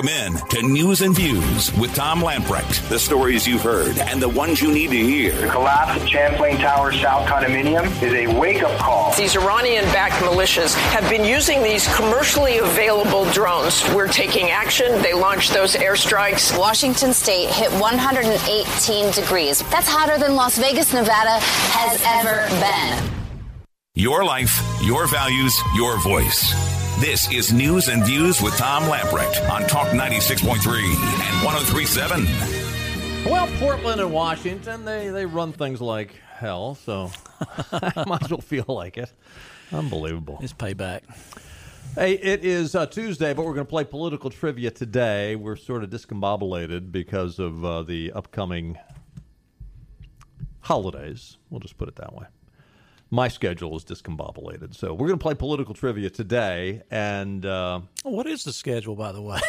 Welcome in to News and Views with Tom Lamprecht. The stories you've heard and the ones you need to hear. The collapse of Champlain Tower South Condominium is a wake up call. These Iranian backed militias have been using these commercially available drones. We're taking action. They launched those airstrikes. Washington state hit 118 degrees. That's hotter than Las Vegas, Nevada has ever been. Your life, your values, your voice. This is News and Views with Tom Lamprecht on Talk 96.3 and 1037. Well, Portland and Washington, they, they run things like hell, so I might as well feel like it. Unbelievable. It's payback. Hey, it is uh, Tuesday, but we're going to play political trivia today. We're sort of discombobulated because of uh, the upcoming holidays. We'll just put it that way. My schedule is discombobulated, so we're going to play political trivia today, and uh, What is the schedule, by the way?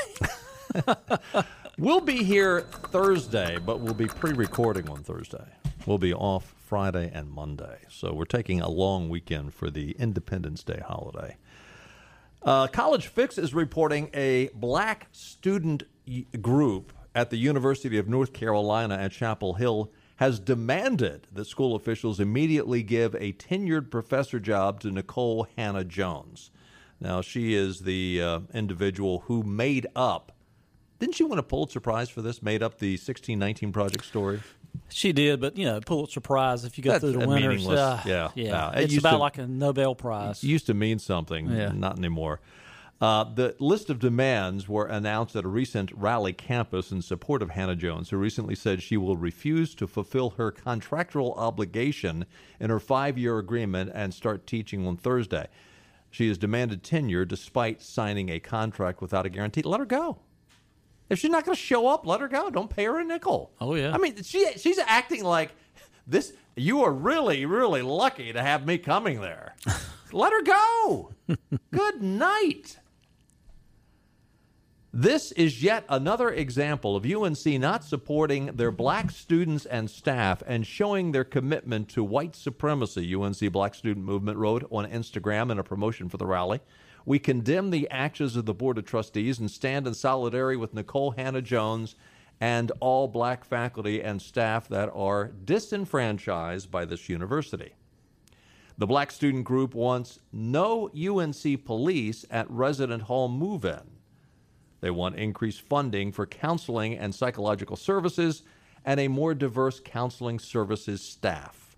we'll be here Thursday, but we'll be pre-recording on Thursday. We'll be off Friday and Monday, so we're taking a long weekend for the Independence Day holiday. Uh, College Fix is reporting a black student group at the University of North Carolina at Chapel Hill has demanded that school officials immediately give a tenured professor job to Nikole Hannah Jones. Now, she is the uh, individual who made up. Didn't she win a Pulitzer Prize for this? Made up the 1619 Project story? she did, but you know, Pulitzer Prize. If you go That's through the winners, uh, yeah, yeah, yeah. It it's about to- like a Nobel Prize. It used to mean something, Yeah. not anymore. Uh, the list of demands were announced at a recent rally campus in support of Hannah Jones, who recently said she will refuse to fulfill her contractual obligation in her five year agreement and start teaching on Thursday. She has demanded tenure despite signing a contract without a guarantee. Let her go. If she's not going to show up, let her go. Don't pay her a nickel. Oh, yeah. I mean, she she's acting like this. You are really, really lucky to have me coming there. let her go. Good night. This is yet another example of UNC not supporting their black students and staff and showing their commitment to white supremacy, UNC Black Student Movement wrote on Instagram in a promotion for the rally. We condemn the actions of the Board of Trustees and stand in solidarity with Nikole Hannah Jones and all black faculty and staff that are disenfranchised by this university. The black student group wants no UNC police at resident hall move in. They want increased funding for counseling and psychological services and a more diverse counseling services staff.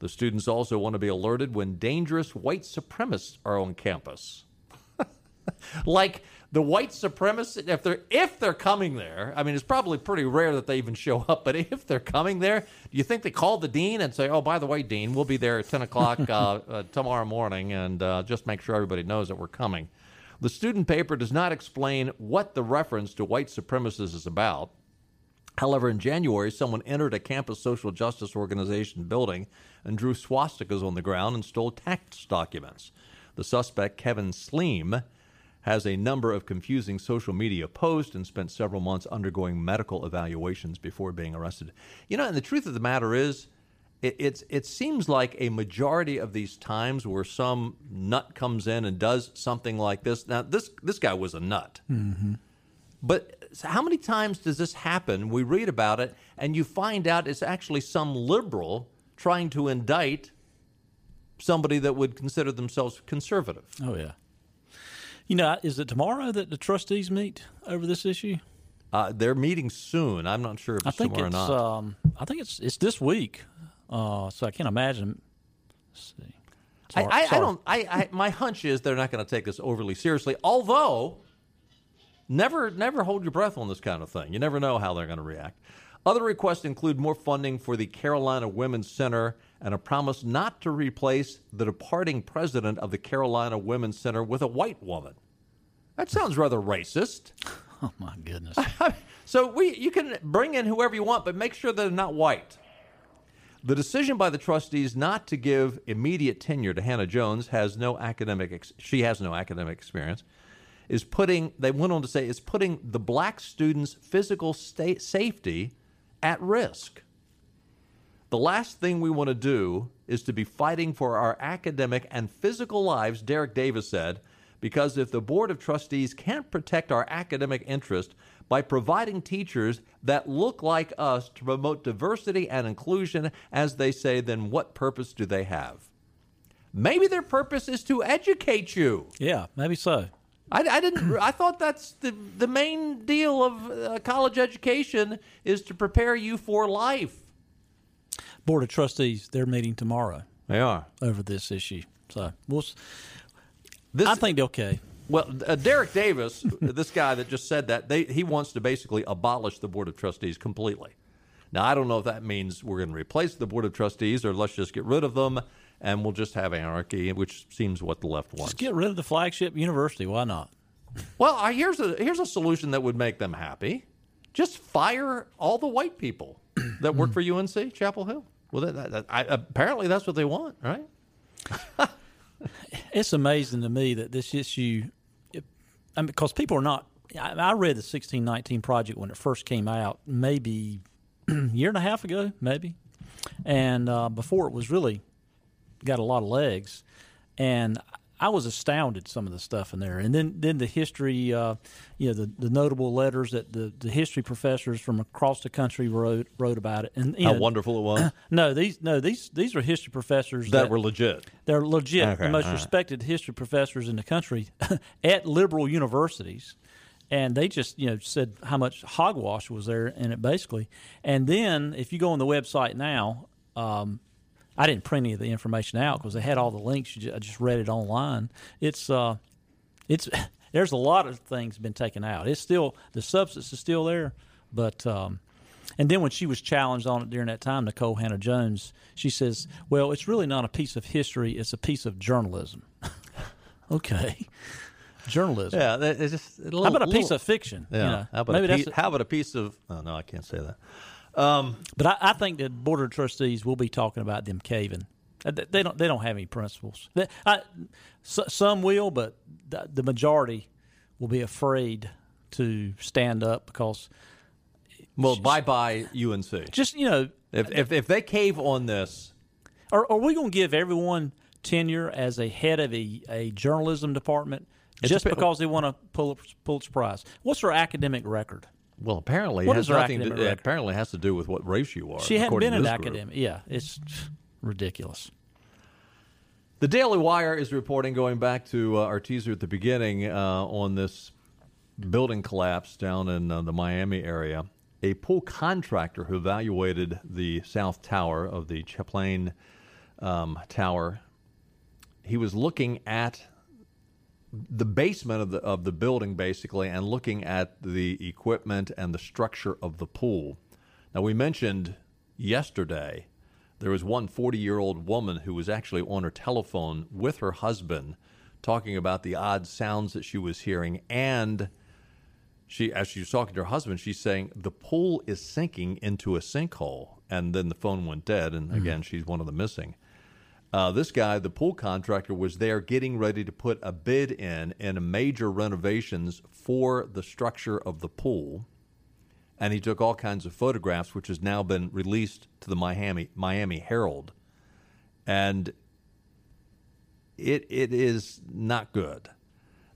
The students also want to be alerted when dangerous white supremacists are on campus. like the white supremacists, if they're if they're coming there, I mean, it's probably pretty rare that they even show up. But if they're coming there, do you think they call the dean and say, "Oh, by the way, dean, we'll be there at ten o'clock uh, uh, tomorrow morning, and uh, just make sure everybody knows that we're coming." The student paper does not explain what the reference to white supremacists is about. However, in January, someone entered a campus social justice organization building and drew swastikas on the ground and stole tax documents. The suspect, Kevin Sleem, has a number of confusing social media posts and spent several months undergoing medical evaluations before being arrested. You know, and the truth of the matter is, it, it's it seems like a majority of these times where some nut comes in and does something like this. Now, this this guy was a nut, but how many times does this happen? We read about it, and you find out it's actually some liberal trying to indict somebody that would consider themselves conservative. oh yeah. You know, is it tomorrow that the trustees meet over this issue? Uh, they're meeting soon. I'm not sure if I it's think tomorrow it's. or not. Um, I think it's it's this week. Uh, so I can't imagine. Let's see. I, Sorry- I, I sorry. don't. I, I my hunch is they're not going to take this overly seriously. Although, never never hold your breath on this kind of thing. You never know how they're going to react. Other requests include more funding for the Carolina Women's Center and a promise not to replace the departing president of the Carolina Women's Center with a white woman. That sounds rather racist. Oh my goodness. So we you can bring in whoever you want, but make sure they're not white. The decision by the trustees not to give immediate tenure to Hannah Jones has no academic. Ex- she has no academic experience. Is putting they went on to say is putting the black students' physical state safety at risk. The last thing we want to do is to be fighting for our academic and physical lives, Derek Davis said, because if the Board of Trustees can't protect our academic interest by providing teachers that look like us to promote diversity and inclusion, as they say, then what purpose do they have? Maybe their purpose is to educate you. Yeah, maybe so. I, I didn't. I thought that's the the main deal of uh, college education is to prepare you for life. Board of Trustees, they're meeting tomorrow They are. over this issue. So we'll. This, I think okay. Well, uh, Derek Davis, this guy that just said that, they, he wants to basically abolish the Board of Trustees completely. Now, I don't know if that means we're going to replace the Board of Trustees or let's just get rid of them and we'll just have anarchy, which seems what the left wants. Just get rid of the flagship university. Why not? Well, here's a here's a solution that would make them happy. Just fire all the white people that work for UNC Chapel Hill. Well, that, that, that- I, apparently that's what they want, right? It's amazing to me that this issue, I mean, because people are not. I, read the sixteen nineteen project when it first came out, maybe a year and a half ago, maybe, and uh, before it was really got a lot of legs, and I was astounded some of the stuff in there, and then then the history, uh, you know, the, the notable letters that the, the history professors from across the country wrote wrote about it, and How know, wonderful it was. No, these no these these are history professors that were legit. they're legit, Okay, the most right. respected history professors in the country at liberal universities. And they just, you know, said how much hogwash was there in it, basically. And then, if you go on the website now, um, I didn't print any of the information out because they had all the links. I just read it online. It's, uh, it's, there's a lot of things been taken out. It's still the substance is still there, but um, and then when she was challenged on it during that time, Nikole Hannah Jones, she says, "Well, it's really not a piece of history; it's a piece of journalism." okay, journalism. Yeah, it's just a little, How about a piece of fiction? Yeah. You know, how about maybe a piece, how about a piece of? Oh no, I can't say that. But I, I think the board of trustees will be talking about them caving. Uh, they- They don't. They don't have any principles. They, I, s- some will, but the, the majority will be afraid to stand up because Well, bye bye UNC. just you know If, if if they cave on this, Are, are we going to give everyone tenure as a head of a, a journalism department just depe- because they want to pull a Pul- Pulitzer Prize? What's their academic record? Well, apparently What it has nothing to. Record? apparently has to do with what race you are. She hadn't been an academic. Yeah, it's ridiculous. The Daily Wire is reporting, going back to uh, our teaser at the beginning, uh, on this building collapse down in uh, the Miami area. A pool contractor who evaluated the south tower of the Chaplain um, Tower, he was looking at the basement of the of the building basically, and looking at the equipment and the structure of the pool. Now we mentioned yesterday there was one 40 year old woman who was actually on her telephone with her husband talking about the odd sounds that she was hearing and she as she was talking to her husband she's saying the pool is sinking into a sinkhole. And then the phone went dead and mm-hmm. again she's one of the missing uh, this guy, the pool contractor, was there getting ready to put a bid in in major renovations for the structure of the pool, and he took all kinds of photographs, which has now been released to the Miami Miami Herald, and it it is not good.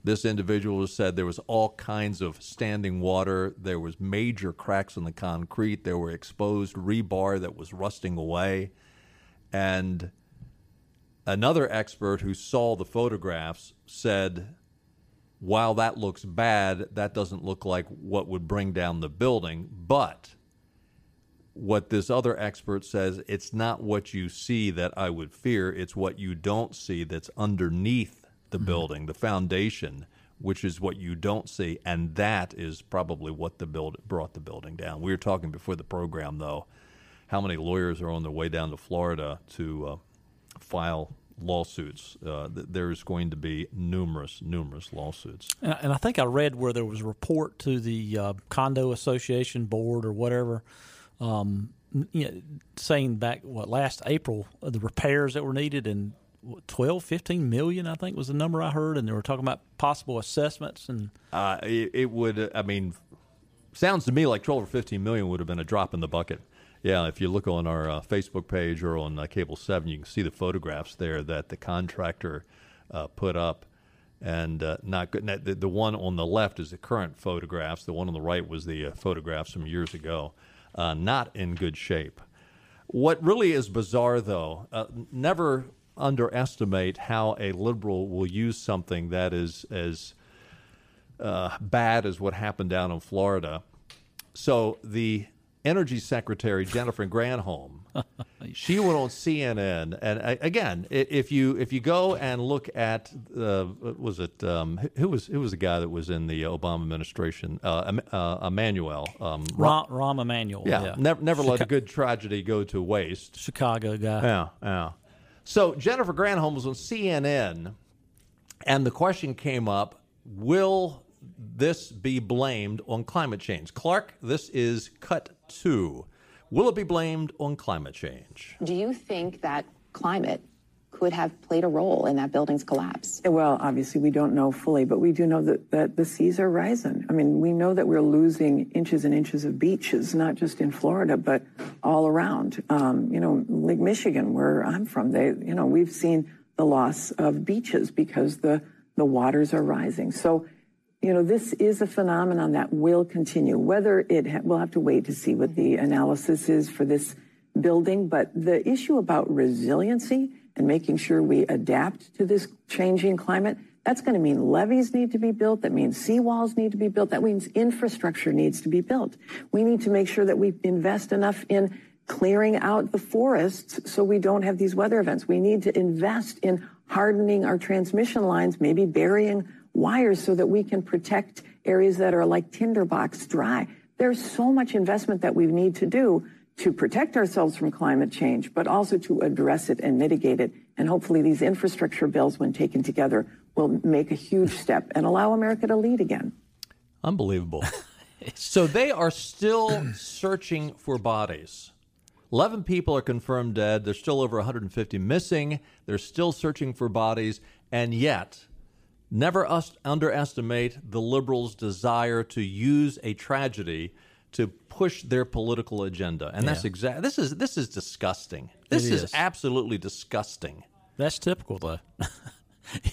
This individual said there was all kinds of standing water. There was major cracks in the concrete. There were exposed rebar that was rusting away, and another expert who saw the photographs said, while that looks bad, that doesn't look like what would bring down the building. But what this other expert says, it's not what you see that I would fear, it's what you don't see that's underneath the building, the foundation, which is what you don't see. And that is probably what the build, brought the building down. We were talking before the program, though, how many lawyers are on their way down to Florida to uh, file lawsuits. Uh, th- there's going to be numerous, numerous lawsuits. And, and I think I read where there was a report to the uh, condo association board or whatever, um, you know, saying back what last April uh, the repairs that were needed and what, 12, 15 million I think was the number I heard, and they were talking about possible assessments and Uh, it, it would, I mean, sounds to me like 12 or 15 million would have been a drop in the bucket. Yeah, if you look on our uh, Facebook page or on uh, Cable 7, you can see the photographs there that the contractor uh, put up. and uh, not good. The, the one on the left is the current photographs. The one on the right was the uh, photographs from years ago. Uh, not in good shape. What really is bizarre, though, never underestimate how a liberal will use something that is as bad as what happened down in Florida. So the Energy Secretary Jennifer Granholm, she went on CNN, and uh, again, if you if you go and look at uh, was it um, who was who was the guy that was in the Obama administration, uh, uh, Emanuel, um, Rahm, Rahm Emanuel. yeah, Yeah. never never let a good tragedy go to waste. Chicago guy. Yeah, yeah. So Jennifer Granholm was on CNN, and the question came up: Will this be blamed on climate change? Clark, this is cut two. Will it be blamed on climate change? Do you think that climate could have played a role in that building's collapse? Well, obviously, we don't know fully, but we do know that, that the seas are rising. I mean, we know that we're losing inches and inches of beaches, not just in Florida, but all around. Um, you know, Lake Michigan, where I'm from, they, you know, we've seen the loss of beaches because the, the waters are rising. So, you know, this is a phenomenon that will continue. Whether it, ha- we'll have to wait to see what the mm-hmm. analysis is for this building, but the issue about resiliency and making sure we adapt to this changing climate, that's going to mean levees need to be built. That means seawalls need to be built. That means infrastructure needs to be built. We need to make sure that we invest enough in clearing out the forests so we don't have these weather events. We need to invest in hardening our transmission lines, maybe burying wires so that we can protect areas that are like tinderbox dry. There's so much investment that we need to do to protect ourselves from climate change, but also to address it and mitigate it. And hopefully these infrastructure bills, when taken together, will make a huge step and allow America to lead again. Unbelievable. so they are still searching for bodies. 11 people are confirmed dead. There's still over 150 missing. They're still searching for bodies. And yet, never us- underestimate the liberals' desire to use a tragedy to push their political agenda. And that's exactly this is this is disgusting. This is. is. absolutely disgusting. That's typical, though.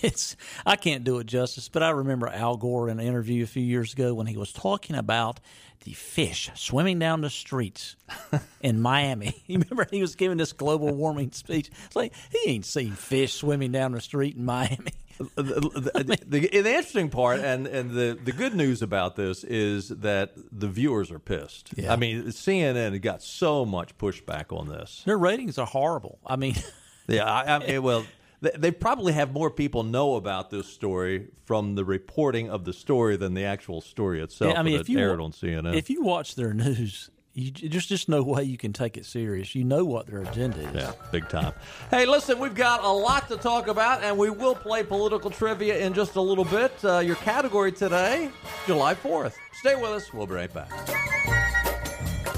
it's I can't do it justice, but I remember Al Gore in an interview a few years ago when he was talking about the fish swimming down the streets in Miami. You remember he was giving this global warming speech. It's like he ain't seen fish swimming down the street in Miami. The, the, the, the interesting part and, and the, the good news about this is that the viewers are pissed. Yeah. I mean, CNN got so much pushback on this. Their ratings are horrible. I mean, Yeah, I, I mean, well, they, they probably have more people know about this story from the reporting of the story than the actual story itself. Yeah, I mean, if you aired on CNN. if you watch their news, you there's just no way you can take it serious. You know what their agenda is. Yeah, big time. Hey, listen, we've got a lot to talk about, and we will play political trivia in just a little bit. Uh, your category today, July 4th. Stay with us. We'll be right back.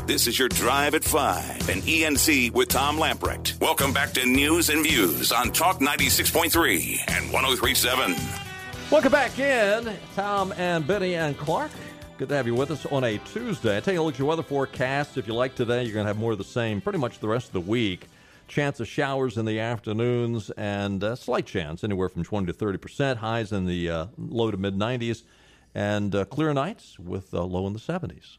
This is your Drive at 5 and ENC with Tom Lamprecht. Welcome back to News and Views on Talk 96.3 and 1037. Welcome back in. Tom and Benny and Clark. Good to have you with us on a Tuesday. Take a look at your weather forecast. If you like today, you're going to have more of the same pretty much the rest of the week. Chance of showers in the afternoons and a slight chance, anywhere from 20 to 30 percent. Highs in the uh, low to mid 90s, and uh, clear nights with uh, low in the 70s.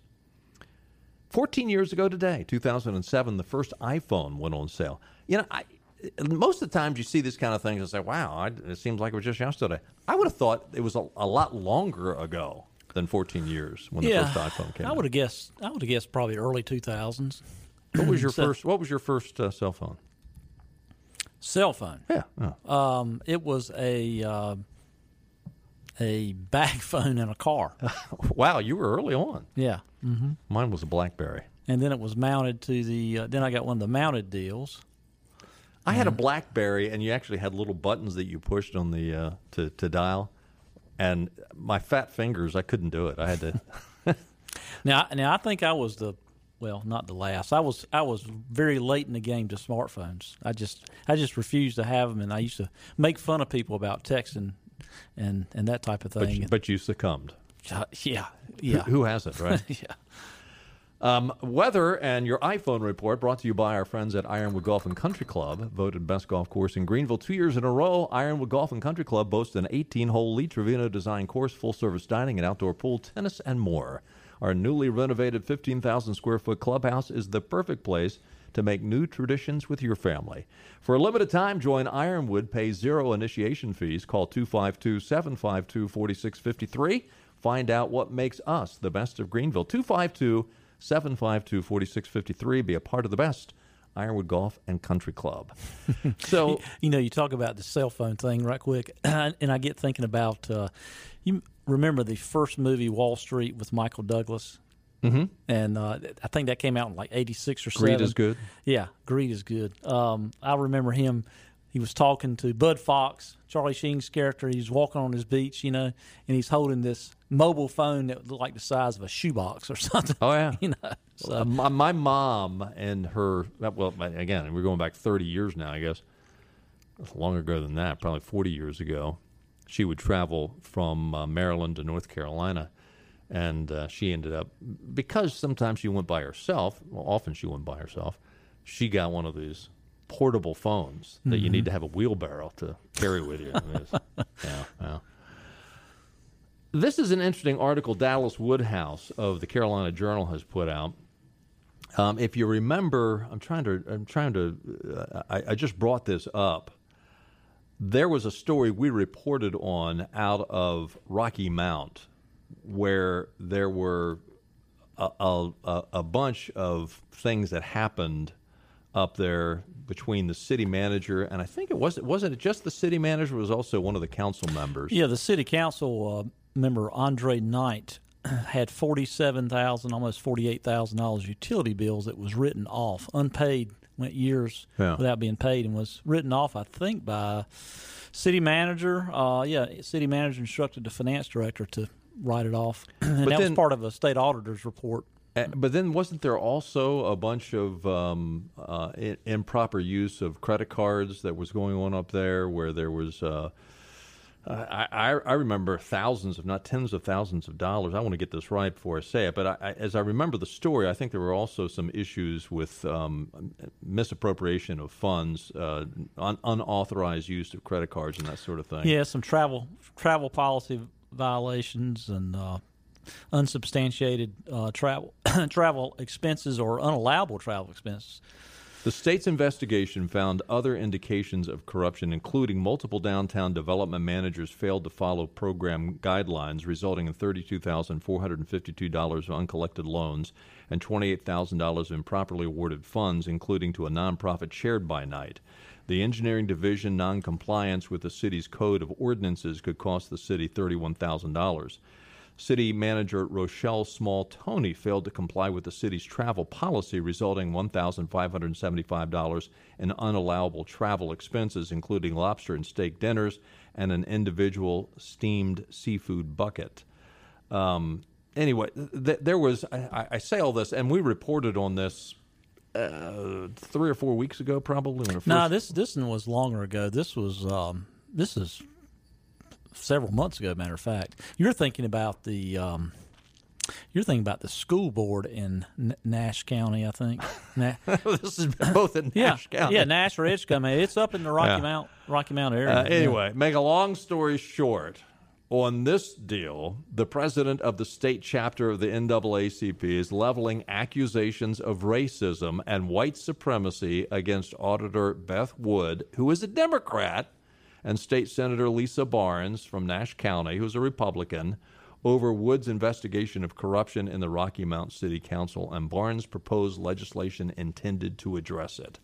14 years ago today, 2007, the first iPhone went on sale. You know, I, most of the times you see this kind of things and say, wow, I, it seems like it was just yesterday. I would have thought it was a, a lot longer ago than 14 years when yeah, the first iPhone came I out. would have guessed. I would have guessed probably early two thousands. What was your So- first? What was your first uh, cell phone? Cell phone. Yeah, yeah. Um, it was a uh, a bag phone in a car. wow, you were early on. yeah, mm-hmm. Mine was a BlackBerry. and then it was mounted to the. Uh, then I got one of the mounted deals. I had a BlackBerry, and you actually had little buttons that you pushed on the uh, to to dial. And my fat fingers, I couldn't do it. I had to. Now, now I think I was the well, not the last. I was I was very late in the game to smartphones. I just I just refused to have them, and I used to make fun of people about texting and and that type of But thing. you, but you succumbed. Uh, yeah, Who- yeah, Who, hasn't, right? yeah. Um, weather and your iPhone report brought to you by our friends at Ironwood Golf and Country Club, voted best golf course in Greenville two years in a row. Ironwood Golf and Country Club boasts an 18-hole Lee Trevino design course, full-service dining, and outdoor pool, tennis, and more. Our newly renovated 15,000 square foot clubhouse is the perfect place to make new traditions with your family. For a limited time, join Ironwood. Pay zero initiation fees. Call 252 752 4653. Find out what makes us the best of Greenville. 252 752 4653. Be a part of the best. Ironwood Golf and Country Club. So, you know, you talk about the cell phone thing right quick, and I get thinking about uh, you remember the first movie Wall Street with Michael Douglas, mm-hmm. and uh, I think that came out in like '86 or Greed seven. is good. Yeah, Greed is good. Um, I remember him. He was talking to Bud Fox, Charlie Sheen's character. He was walking on his beach, you know, and he's holding this mobile phone that looked like the size of a shoebox or something. Oh yeah, you know. So my, my mom and her well again we're going back 30 years now i guess It's longer ago than that probably 40 years ago she would travel from uh, maryland to north carolina and uh, she ended up because sometimes she went by herself well, often she went by herself she got one of these portable phones that you need to have a wheelbarrow to carry with you I mean, it's- yeah, yeah. This is an interesting article Dallas Woodhouse of the Carolina Journal has put out. Um, if you remember, I'm trying to, I'm trying to, uh, I, I just brought this up. There was a story we reported on out of Rocky Mount where there were a, a- a bunch of things that happened up there between the city manager and I think it was it wasn't it just the city manager it was also one of the council members. Yeah, the city council uh, member Andre Knight had forty-seven thousand, almost forty-eight thousand dollars utility bills that was written off, unpaid, went years Yeah. without being paid, and was written off. I think by city manager. Uh, yeah, city manager instructed the finance director to write it off, and But that then- was part of a state auditor's report. Uh, But then, wasn't there also a bunch of um, uh, improper use of credit cards that was going on up there? Where there was, uh, I, I, I remember thousands, if not tens of thousands of dollars. I want to get this right before I say it, but I, I, as I remember the story, I think there were also some issues with um, misappropriation of funds, uh, un- unauthorized use of credit cards, and that sort of thing. Yeah, some travel travel policy violations and uh, unsubstantiated uh, travel travel expenses or unallowable travel expenses. The state's investigation found other indications of corruption, including multiple downtown development managers failed to follow program guidelines, resulting in $32,452 of uncollected loans and $28,000 of improperly awarded funds, including to a nonprofit shared by Knight. The engineering division noncompliance with the city's code of ordinances could cost the city $31,000. City manager Rochelle Small Toney failed to comply with the city's travel policy, resulting $1,575 in unallowable travel expenses, including lobster and steak dinners and an individual steamed seafood bucket. Um, anyway, th- there was, I, I say all this, and we reported on this uh, three or four weeks ago, probably. No, first- this this one was longer ago. This was um, this is several months ago. Matter of fact, you're thinking about the um, you're thinking about the school board in N- Nash County, I think. Na- this is both in yeah, Nash County. yeah, Nash or Edgecombe. It's up in the Rocky Yeah. Mount Rocky Mount area. Uh, Yeah. anyway, make a long story short, on this deal, the president of the state chapter of the NAACP is leveling accusations of racism and white supremacy against Auditor Beth Wood, who is a Democrat, and State Senator Lisa Barnes from Nash County, who's a Republican, over Wood's investigation of corruption in the Rocky Mount City Council and Barnes' proposed legislation intended to address it.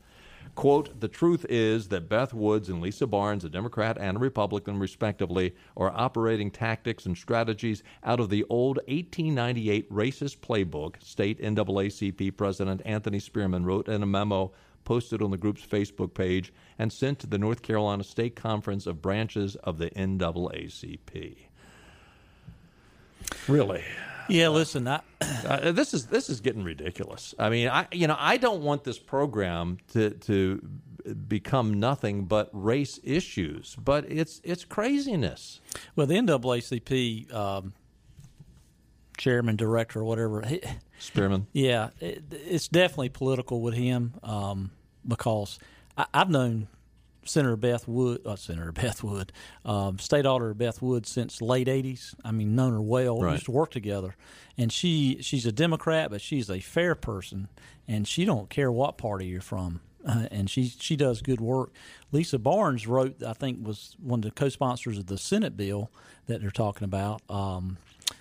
Quote, the truth is that Beth Woods and Lisa Barnes, a Democrat and a Republican, respectively, are operating tactics and strategies out of the old 1898 racist playbook, State NAACP President Anthony Spearman wrote in a memo posted on the group's Facebook page and sent to the North Carolina State Conference of branches of the NAACP. Really? Yeah, listen, I, Uh, this is this is getting ridiculous. I mean, I you know I don't want this program to to become nothing but race issues, but it's it's craziness. Well, the NAACP um, chairman, director, or whatever. He, Spearman. Yeah, it, it's definitely political with him um, because I, I've known Senator Beth Wood, uh, Senator Beth Wood, um, State Auditor Beth Wood since late '80s. I mean, known her well. We used to work together, and she she's a Democrat, but she's a fair person, and she don't care what party you're from. Uh, and she she does good work. Lisa Barnes wrote, I think, was one of the co-sponsors of the Senate bill that they're talking about. Um,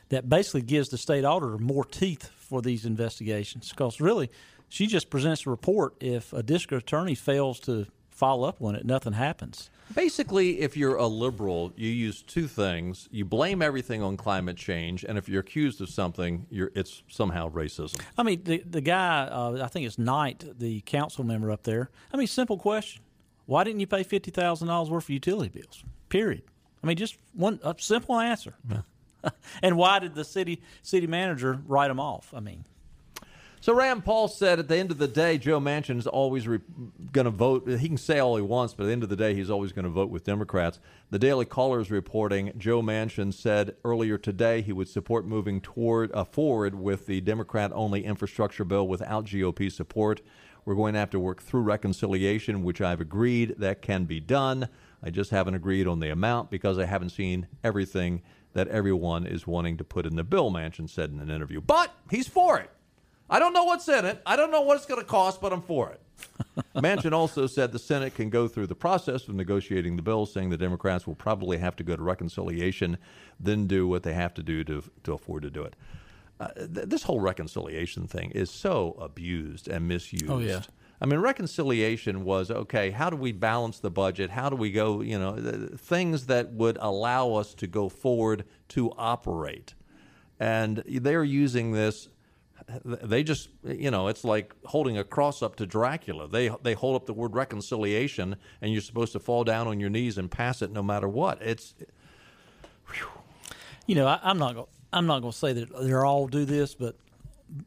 that basically gives the state auditor more teeth for these investigations. Because really, she just presents a report. If a district attorney fails to follow up on it, nothing happens. Basically, if you're a liberal, you use two things. You blame everything on climate change, and if you're accused of something, you're, it's somehow racism. I mean, the the guy, uh, I think it's Knight, the council member up there. I mean, simple question: Why didn't you pay fifty thousand dollars worth of utility bills? Period. I mean, just one a simple answer. and why did the city city manager write them off? I mean, So Rand Paul said at the end of the day, Joe Manchin is always re- going to vote. He can say all he wants, but at the end of the day, he's always going to vote with Democrats. The Daily Caller is reporting Joe Manchin said earlier today he would support moving toward uh, forward with the Democrat-only infrastructure bill without GOP support. We're going to have to work through reconciliation, which I've agreed that can be done. I just haven't agreed on the amount because I haven't seen everything that everyone is wanting to put in the bill, Manchin said in an interview. But he's for it. I don't know what's in it. I don't know what it's going to cost, but I'm for it. Manchin also said the Senate can go through the process of negotiating the bill, saying the Democrats will probably have to go to reconciliation, then do what they have to do to, to afford to do it. Uh, th- this whole reconciliation thing is so abused and misused. Oh, yeah. I mean, reconciliation was okay. How do we balance the budget? How do we go? You know, th- things that would allow us to go forward to operate. And they're using this. They just, you know, it's like holding a cross up to Dracula. They they hold up the word reconciliation, and you're supposed to fall down on your knees and pass it no matter what. It's you know, I, I'm not going. I'm not going to say that they all do this, but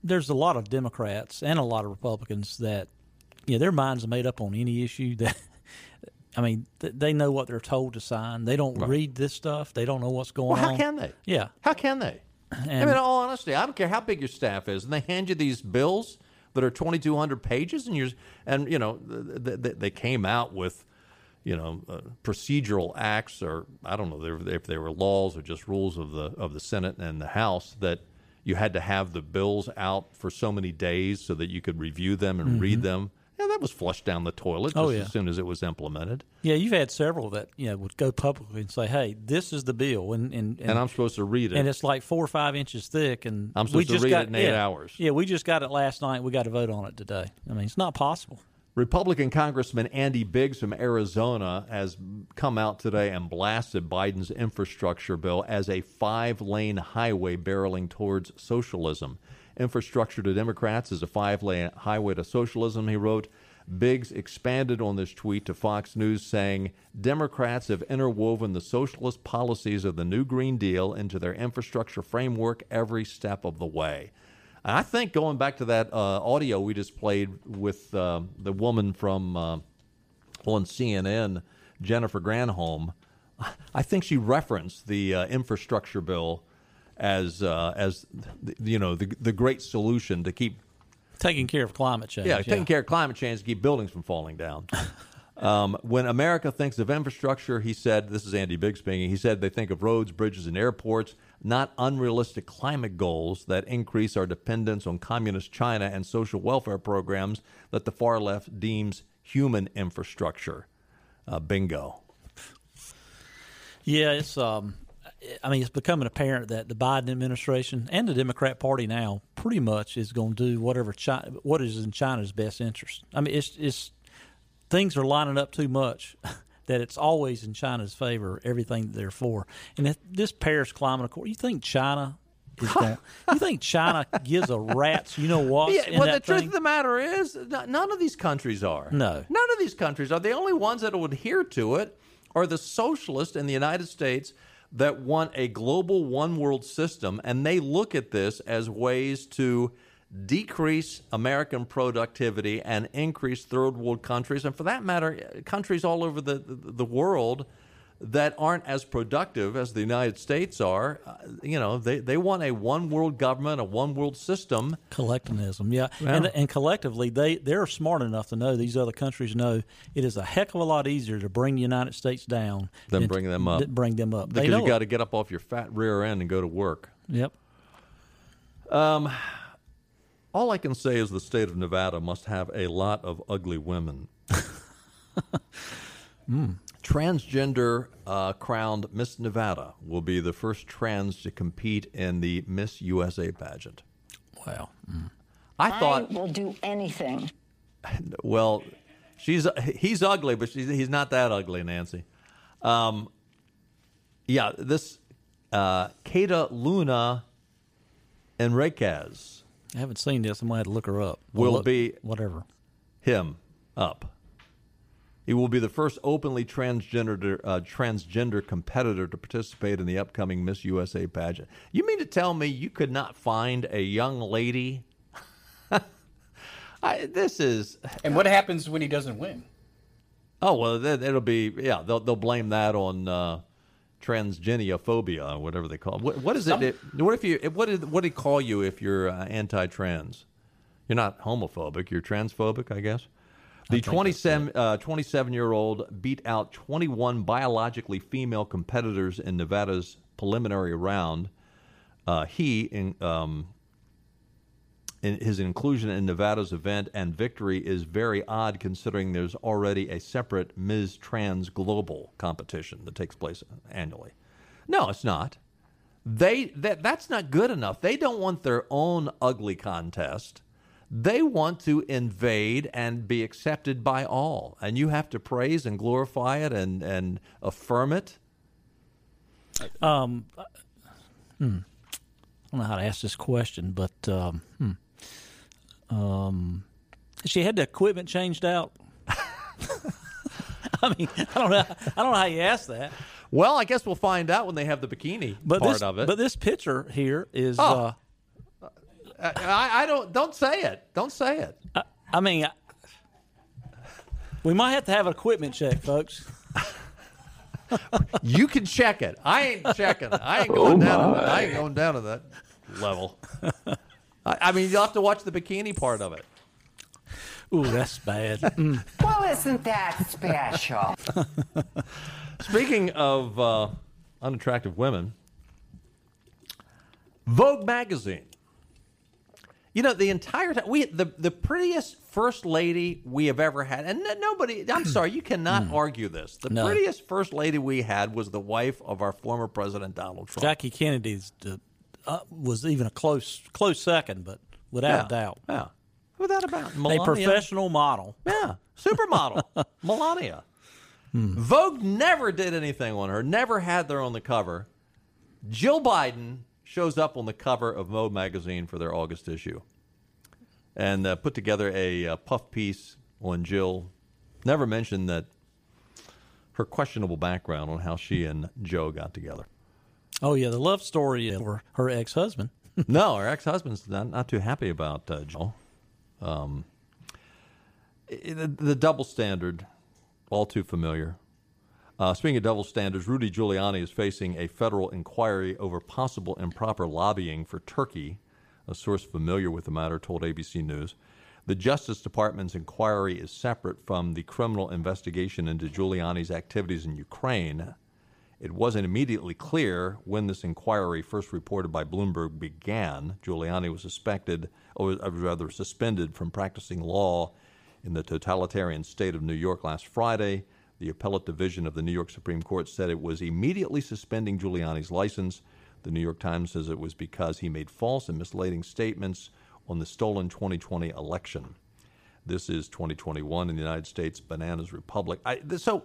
there's a lot of Democrats and a lot of Republicans that, you know, their minds are made up on any issue. That, I mean, th- they know what they're told to sign. They don't read this stuff. They don't know what's going well, on. how can they? Yeah. How can they? I mean, in all honesty, I don't care how big your staff is, and they hand you these bills that are 2,200 pages, and you're, and you know, th- th- they came out with, you know, uh, procedural acts, or I don't know if they- if they were laws or just rules of the of the Senate and the House that you had to have the bills out for so many days so that you could review them and read Mhm. them. Yeah, that was flushed down the toilet oh, just Oh, yeah. as soon as it was implemented. Yeah, you've had several that you know would go publicly and say, "Hey, this is the bill," and and, And I'm supposed to read it. and it's like four or five inches thick, and I'm we supposed to just read got, it in eight yeah, hours. Yeah, we just got it last night. We got to vote on it today. I mean, it's not possible. Republican Congressman Andy Biggs from Arizona has come out today and blasted Biden's infrastructure bill as a five lane highway barreling towards socialism. Infrastructure to Democrats is a five lane highway to socialism, he wrote. Biggs expanded on this tweet to Fox News, saying Democrats have interwoven the socialist policies of the New Green Deal into their infrastructure framework every step of the way. And I think going back to that uh, audio we just played with uh, the woman from uh, on CNN, Jennifer Granholm, I think she referenced the uh, infrastructure bill as uh, as the, you know the the great solution to keep Taking care of climate change. yeah, taking care of climate change to keep buildings from falling down. um, when America thinks of infrastructure, he said, this is Andy Biggs speaking, he said they think of roads, bridges, and airports, not unrealistic climate goals that increase our dependence on communist China and social welfare programs that the far left deems human infrastructure. Uh, bingo. Yeah, it's um, I mean, it's becoming apparent that the Biden administration and the Democrat Party now pretty much is going to do whatever China, what is in China's best interest. I mean, it's it's things are lining up too much that it's always in China's favor. Everything that they're for, and if this Paris Climate Accord. You think China? You think China gives a rat's you know what? Yeah, well, the that truth of the matter is, none of these countries are. No. None of these countries are. The only ones that will adhere to it are the socialists in the United States that want a global one world system, and they look at this as ways to decrease American productivity and increase third world countries, and for that matter, countries all over the, the, the world that aren't as productive as the United States are. Uh, you know, they, they want a one world government, a one world system. Collectivism, yeah. yeah. And, and collectively, they, they're smart enough to know, these other countries know, it is a heck of a lot easier to bring the United States down than bring them up. Bring them up. Because you got to get up off your fat rear end and go to work. Yep. Um, all I can say is the state of Nevada must have a lot of ugly women. mm transgender uh, crowned Miss Nevada will be the first trans to compete in the Miss USA pageant. Wow. Mm. I thought I will do anything. Well, she's he's ugly, but he's not that ugly, Nancy. Um, yeah, this uh, Kata Luna Enriquez. I haven't seen this. I might have to look her up. Will look, be whatever him up. He will be the first openly transgender uh, transgender competitor to participate in the upcoming Miss USA pageant. You mean to tell me you could not find a young lady? I, this is. And what happens when he doesn't win? Oh well, it'll be yeah. They'll they'll blame that on uh, transgeniophobia or whatever they call it. What, what is Some... it? What if you? What did what did he call you if you're uh, anti-trans? You're not homophobic. You're transphobic, I guess. The 27, uh, 27 year old beat out 21 biologically female competitors in Nevada's preliminary round. Uh, he, in, um, in his inclusion in Nevada's event and victory is very odd considering there's already a separate Ms. Trans Global competition that takes place annually. No, it's not. They that that's not good enough. They don't want their own ugly contest. They want to invade and be accepted by all. And you have to praise and glorify it and, and affirm it. Um, hmm. I don't know how to ask this question, but um, hmm. um, she had the equipment changed out. I mean, I don't know. I don't know how you ask that. Well, I guess we'll find out when they have the bikini but part this, of it. But this picture here is oh. uh, I, I, don't. Don't say it. Don't say it. I, I mean, I, we might have to have an equipment check, folks. you can check it. I ain't checking. I ain't going oh down. To, I ain't going down to that level. I, I, mean, you'll have to watch the bikini part of it. Ooh, that's bad. Mm. Well, isn't that special? Speaking of uh, unattractive women, Vogue magazine you know, the entire time we the the prettiest first lady we have ever had, and nobody. I'm sorry, you cannot mm. argue this. The no. prettiest first lady we had was the wife of our former president Donald Trump. Jackie Kennedy's uh, was even a close close second, but without yeah. a doubt, yeah, without a doubt, Melania. a professional model, yeah, supermodel, Melania. Hmm. Vogue never did anything on her. Never had her on the cover. Jill Biden shows up on the cover of Vogue magazine for their August issue and uh, put together a, a, puff piece on Jill. Never mentioned that her questionable background on how she and Joe got together. Oh yeah, the love story for her ex-husband. no, her ex-husband's not, not too happy about uh, Joe. Um, the, the double standard, all too familiar. Uh, speaking of double standards, Rudy Giuliani is facing a federal inquiry over possible improper lobbying for Turkey. A source familiar with the matter told ABC News. The Justice Department's inquiry is separate from the criminal investigation into Giuliani's activities in Ukraine. It wasn't immediately clear when this inquiry, first reported by Bloomberg, began. Giuliani was suspected, or rather suspended from practicing law in the totalitarian state of New York last Friday. The appellate division of the New York Supreme Court said it was immediately suspending Giuliani's license. The New York Times says it was because he made false and misleading statements on the stolen 2020 election. This is 2021 in the United States, bananas republic. I, so,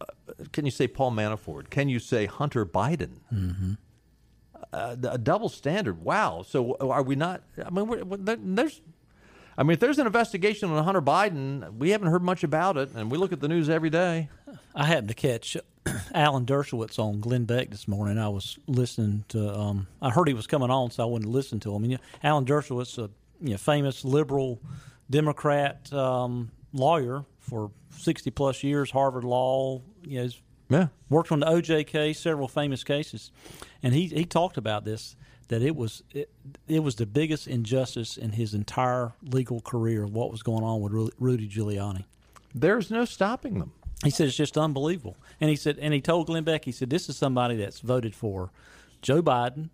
uh, can you say Paul Manafort? Can you say Hunter Biden? Mm-hmm. Uh, a double standard. Wow. So are we not? I mean, there's I mean, if there's an investigation on Hunter Biden, we haven't heard much about it, and we look at the news every day. I happened to catch Alan Dershowitz on Glenn Beck this morning. I was listening to. Um, I heard he was coming on, so I wouldn't listen to him. And, you know, Alan Dershowitz, a you know, famous liberal Democrat um, lawyer for sixty plus years, Harvard Law. You know, Yeah. Worked on the OJ case, several famous cases, and he he talked about this that it was it, it was the biggest injustice in his entire legal career. Of what was going on with Rudy Giuliani? There's no stopping them. He said it's just unbelievable. And he said, and he told Glenn Beck, he said, this is somebody that's voted for Joe Biden,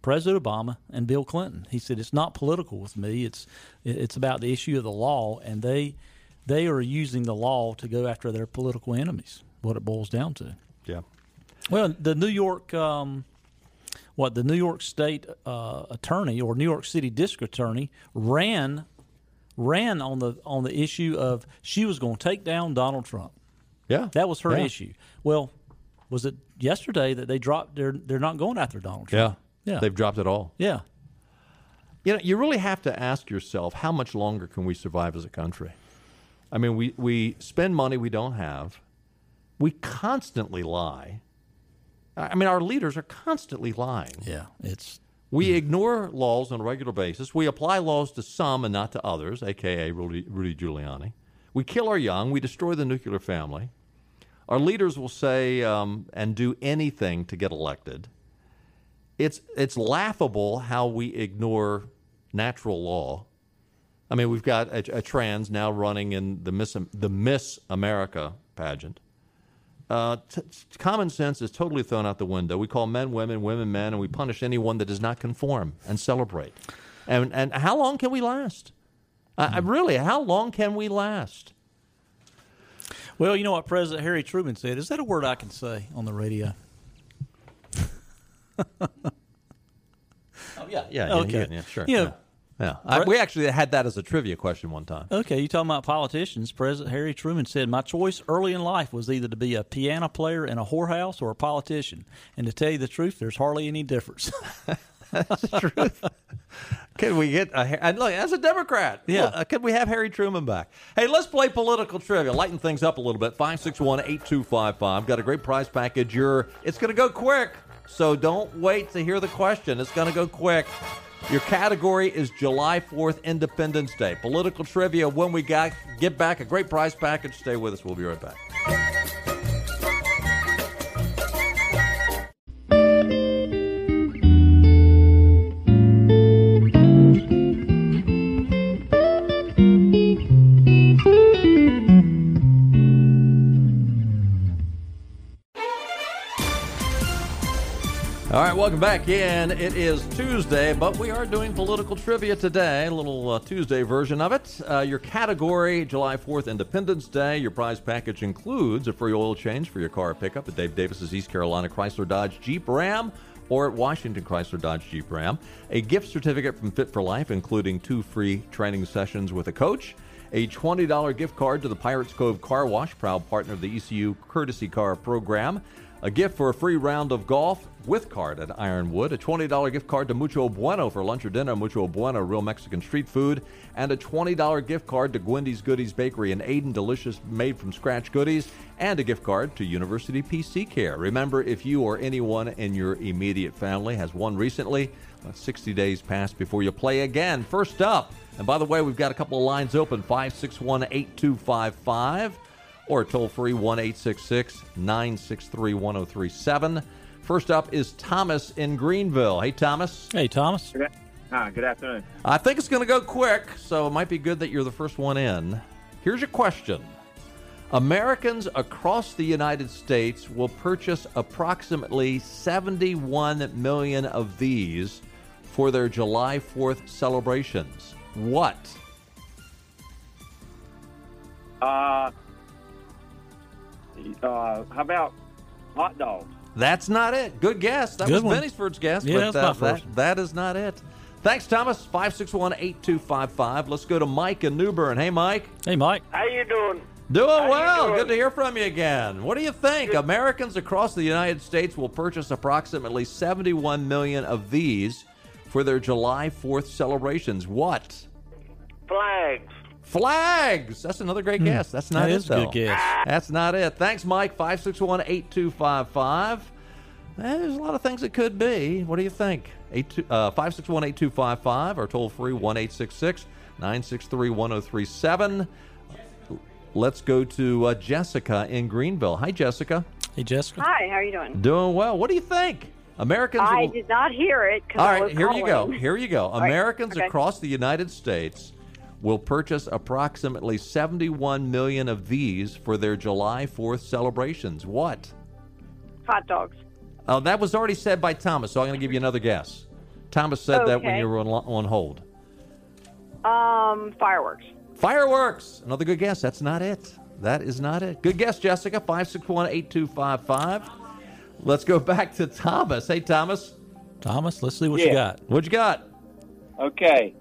President Obama, and Bill Clinton. He said it's not political with me. It's it's about the issue of the law, and they they are using the law to go after their political enemies. What it boils down to. Yeah. Well, the New York, um, what the New York State uh, attorney or New York City District Attorney ran ran on the on the issue of she was going to take down Donald Trump. Yeah, that was her Yeah. issue. Well, was it yesterday that they dropped? They're they're not going after Donald Trump. Yeah. Yeah. They've dropped it all. Yeah. You know, you really have to ask yourself how much longer can we survive as a country? I mean, we, we spend money we don't have. We constantly lie. I mean, our leaders are constantly lying. Yeah, it's we ignore laws on a regular basis. We apply laws to some and not to others, aka Rudy, Rudy Giuliani. We kill our young. We destroy the nuclear family. Our leaders will say um, and do anything to get elected. It's it's laughable how we ignore natural law. I mean, we've got a, a trans now running in the Miss the Miss America pageant. Uh, t- common sense is totally thrown out the window. We call men women, women men, and we punish anyone that does not conform and celebrate. And and how long can we last? Uh, really, how long can we last? Well, you know what President Harry Truman said. Is that a word I can say on the radio? Oh yeah, yeah, Okay. yeah, yeah, sure. You know, yeah. Yeah. I, we actually had that as a trivia question one time. Okay, you talking about politicians? President Harry Truman said, "My choice early in life was either to be a piano player in a whorehouse or a politician. And to tell you the truth, there's hardly any difference." That's true. Can we get a, and look as a Democrat? Yeah. uh, could we have Harry Truman back? Hey, let's play political trivia. Lighten things up a little bit. Five six one eight two five five. Got a great prize package. You're. It's going to go quick, so don't wait to hear the question. It's going to go quick. Your category is July 4th, Independence Day. Political trivia. When we got get back, a great prize package. Stay with us. We'll be right back. Back in. It is Tuesday, but we are doing political trivia today, a little uh, Tuesday version of it. Uh, your category, July 4th, Independence Day. Your prize package includes a free oil change for your car pickup at Dave Davis's East Carolina Chrysler Dodge Jeep Ram or at Washington Chrysler Dodge Jeep Ram. A gift certificate from Fit for Life, including two free training sessions with a coach. A $20 gift card to the Pirates Cove Car Wash, proud partner of the ECU Courtesy Car Program. A gift for a free round of golf with card at Ironwood. A $20 gift card to Mucho Bueno for lunch or dinner. Mucho Bueno, real Mexican street food. And a $20 gift card to Gwendy's Goodies Bakery in Ayden, delicious made from scratch goodies. And a gift card to University PC Care. Remember, if you or anyone in your immediate family has won recently, let 60 days pass before you play again. First up, and by the way, we've got a couple of lines open 561 8255 or toll free 1 866 963 1037. First up is Thomas in Greenville. Hey, Thomas. Hey, Thomas. Hi, good afternoon. I think it's going to go quick, so it might be good that you're the first one in. Here's your question Americans across the United States will purchase approximately 71 million of these for their July 4th celebrations. What? Uh, uh, how about hot dogs? That's not it. Good guess. That Good was one. Benisford's guess. Yeah, but that's my uh, first. that, that is not it. Thanks, Thomas. 561 8255. Let's go to Mike in New Bern. Hey, Mike. Hey, Mike. How you doing? Doing How well. doing? Good to hear from you again. What do you think? Americans across the United States will purchase approximately 71 million of these for their July 4th celebrations. What? Flags. Flags. That's another great guess. That's not Hmm. That it, is a good guess. That's not it. Thanks, Mike. 561 8255. There's a lot of things it could be. What do you think? 561 8255 or toll free 1 866 963 1037. Let's go to uh, Jessica in Greenville. Hi, Jessica. Hey, Jessica. Hi, how are you doing? Doing well. What do you think? Americans. I will- did not hear it. All right, I right, was here you go. Here you go. All right, Americans okay. across the United States will purchase approximately 71 million of these for their July 4th celebrations. What? Hot dogs. Oh, that was already said by Thomas, so I'm going to give you another guess. Thomas said that when you were on, on hold. Um, fireworks. Fireworks. Another good guess. That's not it. That is not it. Good guess, Jessica. 561 8255. Let's go back to Thomas. Hey, Thomas. Thomas, let's see what you got. What you got? Okay,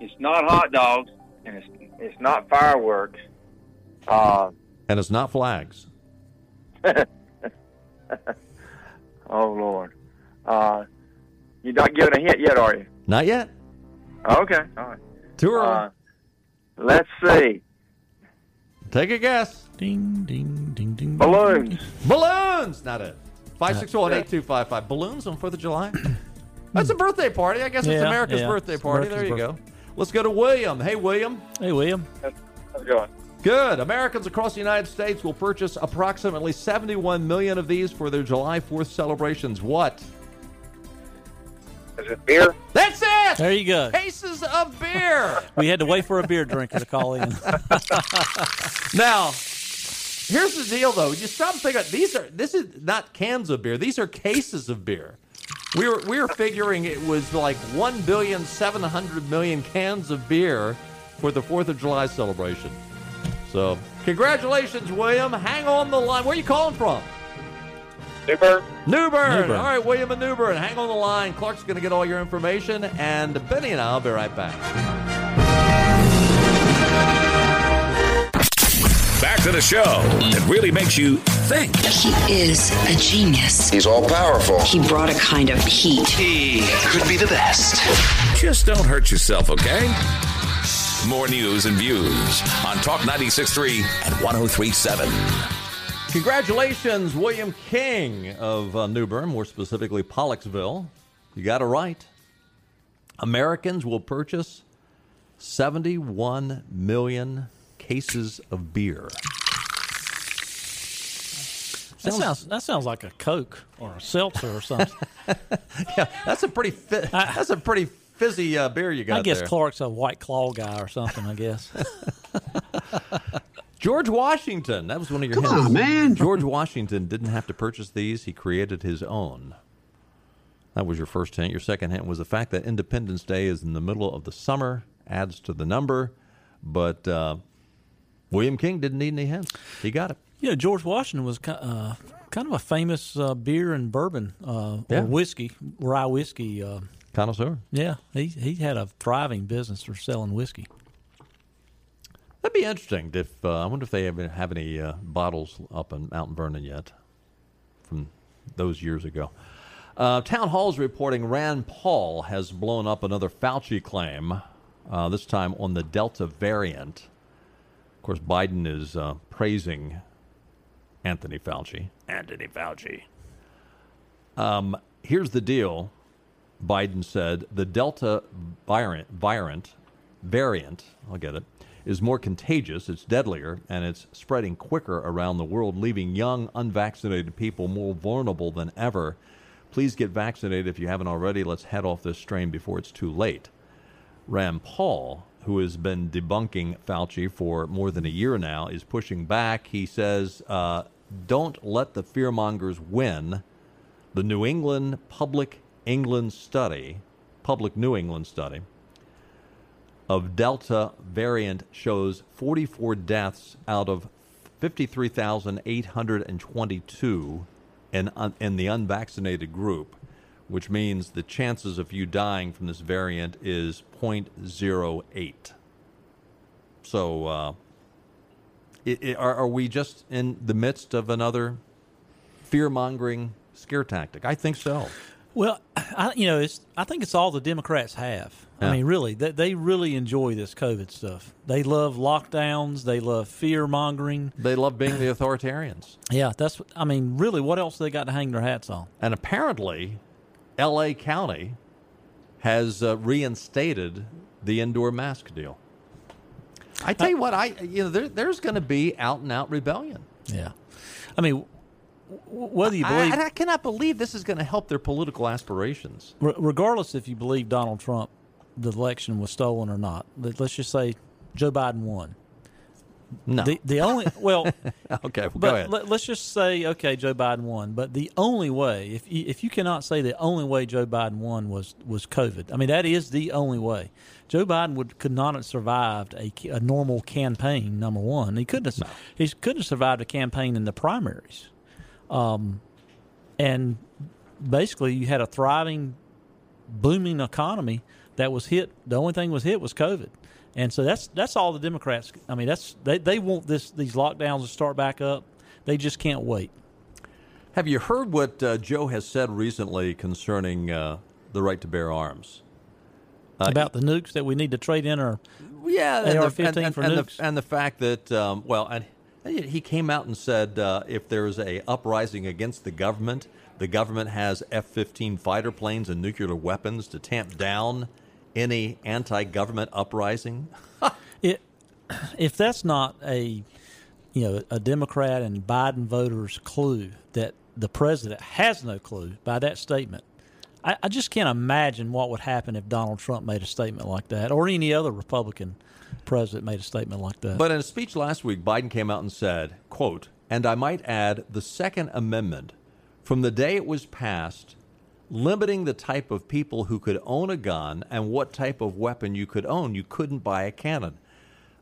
it's not hot dogs, and it's it's not fireworks. Uh, And it's not flags. oh Lord, uh, you're not giving a hint yet, are you? Not yet. Okay, all right. Too early. Uh, let's see. Take a guess. Ding, ding, ding, ding. Balloons. Balloons. Not it. 561 8255. Balloons on 4th of July? That's a birthday party. I guess it's America's yeah. birthday It's party. There America's you go. Let's go to William. Hey, William. Hey, William. How's it going? Good. Americans across the United States will purchase approximately 71 million of these for their July 4th celebrations. What? Is it beer? That's it. There you go. Cases of beer. We had to wait for a beer drinker to call in. now, here's the deal, though. You stop and think about these are this is not cans of beer. These are cases of beer. We were we were figuring it was like one billion seven hundred million cans of beer for the Fourth of July celebration. So, congratulations, William. Hang on the line. Where are you calling from? Newburgh. New Bern. Newburn. All right, William and New Bern. Hang on the line. Clark's going to get all your information, and Benny and I'll be right back. Back to the show that really makes you think. He is a genius. He's all powerful. He brought a kind of heat. He could be the best. Just don't hurt yourself, okay? More news and views on Talk 96.3 and 103.7. Congratulations, William King of uh, New Bern, more specifically Pollocksville. You got it right. Americans will purchase 71 million cases of beer. That sounds that sounds like a Coke or a seltzer or something. yeah, that's a pretty fi- that's a pretty fizzy uh, beer you got I guess there. Clark's a White Claw guy or something. I guess. George Washington. That was one of your Come hints. on, man. George Washington didn't have to purchase these. He created his own. That was your first hint. Your second hint was the fact that Independence Day is in the middle of the summer, adds to the number. But uh, William King didn't need any hints. He got it. Yeah, George Washington was uh, kind of a famous uh, beer and bourbon uh, Yeah. or whiskey, rye whiskey. Uh, Connoisseur. yeah, he he had a thriving business for selling whiskey. That'd be interesting. If uh, I wonder if they have, have any uh, bottles up in Mount Vernon yet from those years ago. Uh, Town Hall's reporting Rand Paul has blown up another Fauci claim, uh, this time on the Delta variant. Of course, Biden is uh, praising Anthony Fauci. Anthony Fauci. Um, here's the deal. Biden said the Delta variant, variant, variant, I'll get it, is more contagious, it's deadlier, and it's spreading quicker around the world, leaving young, unvaccinated people more vulnerable than ever. Please get vaccinated if you haven't already. Let's head off this strain before it's too late. Rand Paul, who has been debunking Fauci for more than a year now, is pushing back. He says, uh, don't let the fearmongers win. The New England Public England study, Public New England study, of Delta variant shows 44 deaths out of 53,822 in, un, in the unvaccinated group, which means the chances of you dying from this variant is 0.08. So, uh, i i are, are we just in the midst of another fear mongering scare tactic? I think so. Well, I, you know, it's. I think it's all the Democrats have. Yeah. I mean, really, they, they really enjoy this COVID stuff. They love lockdowns. They love fear mongering. They love being the authoritarians. Yeah, that's. what- I mean, really, what else they got to hang their hats on? And apparently, L.A. County has uh, reinstated the indoor mask deal. I tell you what, I you know there, there's going to be out and out rebellion. Yeah, I mean, whether you believe and I cannot believe this is going to help their political aspirations. Re- regardless if you believe Donald Trump, the election was stolen or not. Let's just say Joe Biden won. No. The, the only well, okay, well, but go ahead. Let, us just say okay, Joe Biden won. But the only way, if you, if you cannot say the only way Joe Biden won was was COVID, I mean that is the only way. Joe Biden would could not have survived a, a normal campaign. Number one, he couldn't have. He couldn't have survived a campaign in the primaries. Um, and basically, you had a thriving, booming economy that was hit. The only thing was hit was COVID, and so that's that's all the Democrats. I mean, that's they, they want this these lockdowns to start back up. They just can't wait. Have you heard what uh, Joe has said recently concerning uh, the right to bear arms? Uh, About the nukes that we need to trade in our yeah, and the- AR-15 and, and, for and nukes. the, and the fact that um, well, and he came out and said uh, if there's a uprising against the government, the government has F-15 fighter planes and nuclear weapons to tamp down any anti-government uprising. it, if that's not a you know a Democrat and Biden voters' clue that the president has no clue by that statement, I, I just can't imagine what would happen if Donald Trump made a statement like that, or any other Republican president made a statement like that. But in a speech last week, Biden came out and said, quote, and I might add the Second Amendment, from the day it was passed, limiting the type of people who could own a gun and what type of weapon you could own. You couldn't buy a cannon.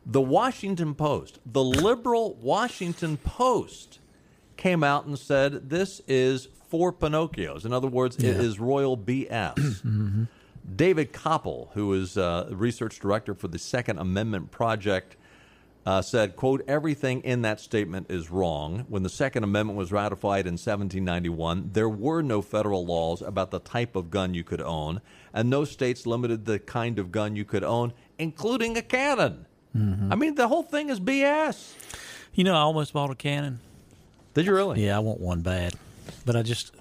The Washington Post, the liberal Washington Post, came out and said this is four Pinocchios. In other words, it Yeah. is royal BS. David Kopel, who is uh, research director for the Second Amendment Project, uh, said, quote, everything in that statement is wrong. When the Second Amendment was ratified in 1791, there were no federal laws about the type of gun you could own, and no states limited the kind of gun you could own, including a cannon. I mean, the whole thing is BS. you know, I almost bought a cannon. Did you really? Yeah, I want one bad, but I just.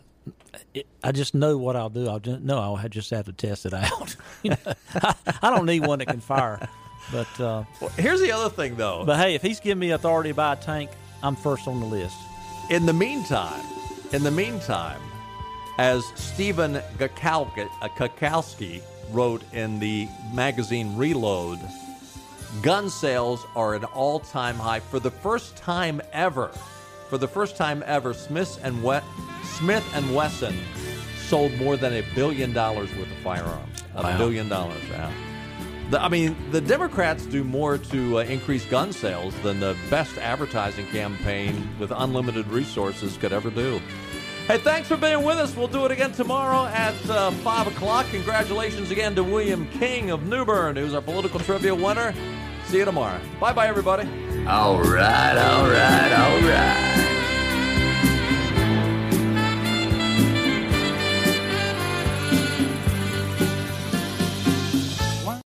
I just know what I'll do. I'll just know I'll just have to test it out. you know, I, I don't need one that can fire, but uh, Well, here's the other thing, though. but hey, if he's giving me authority to buy a tank, I'm first on the list. In the meantime, in the meantime, as Stephen Gakowski, uh, Kakowski wrote in the magazine Reload, gun sales are an all-time high for the first time ever. For the first time ever, Smith and We- Smith and Wesson sold more than a billion dollars worth of firearms. A Wow. billion dollars. Yeah. The, I mean, the Democrats do more to uh, increase gun sales than the best advertising campaign with unlimited resources could ever do. Hey, thanks for being with us. We'll do it again tomorrow at uh, 5 o'clock. Congratulations again to William King of New Bern, who's our political trivia winner. See you tomorrow. Bye bye, everybody. All right, all right, all right.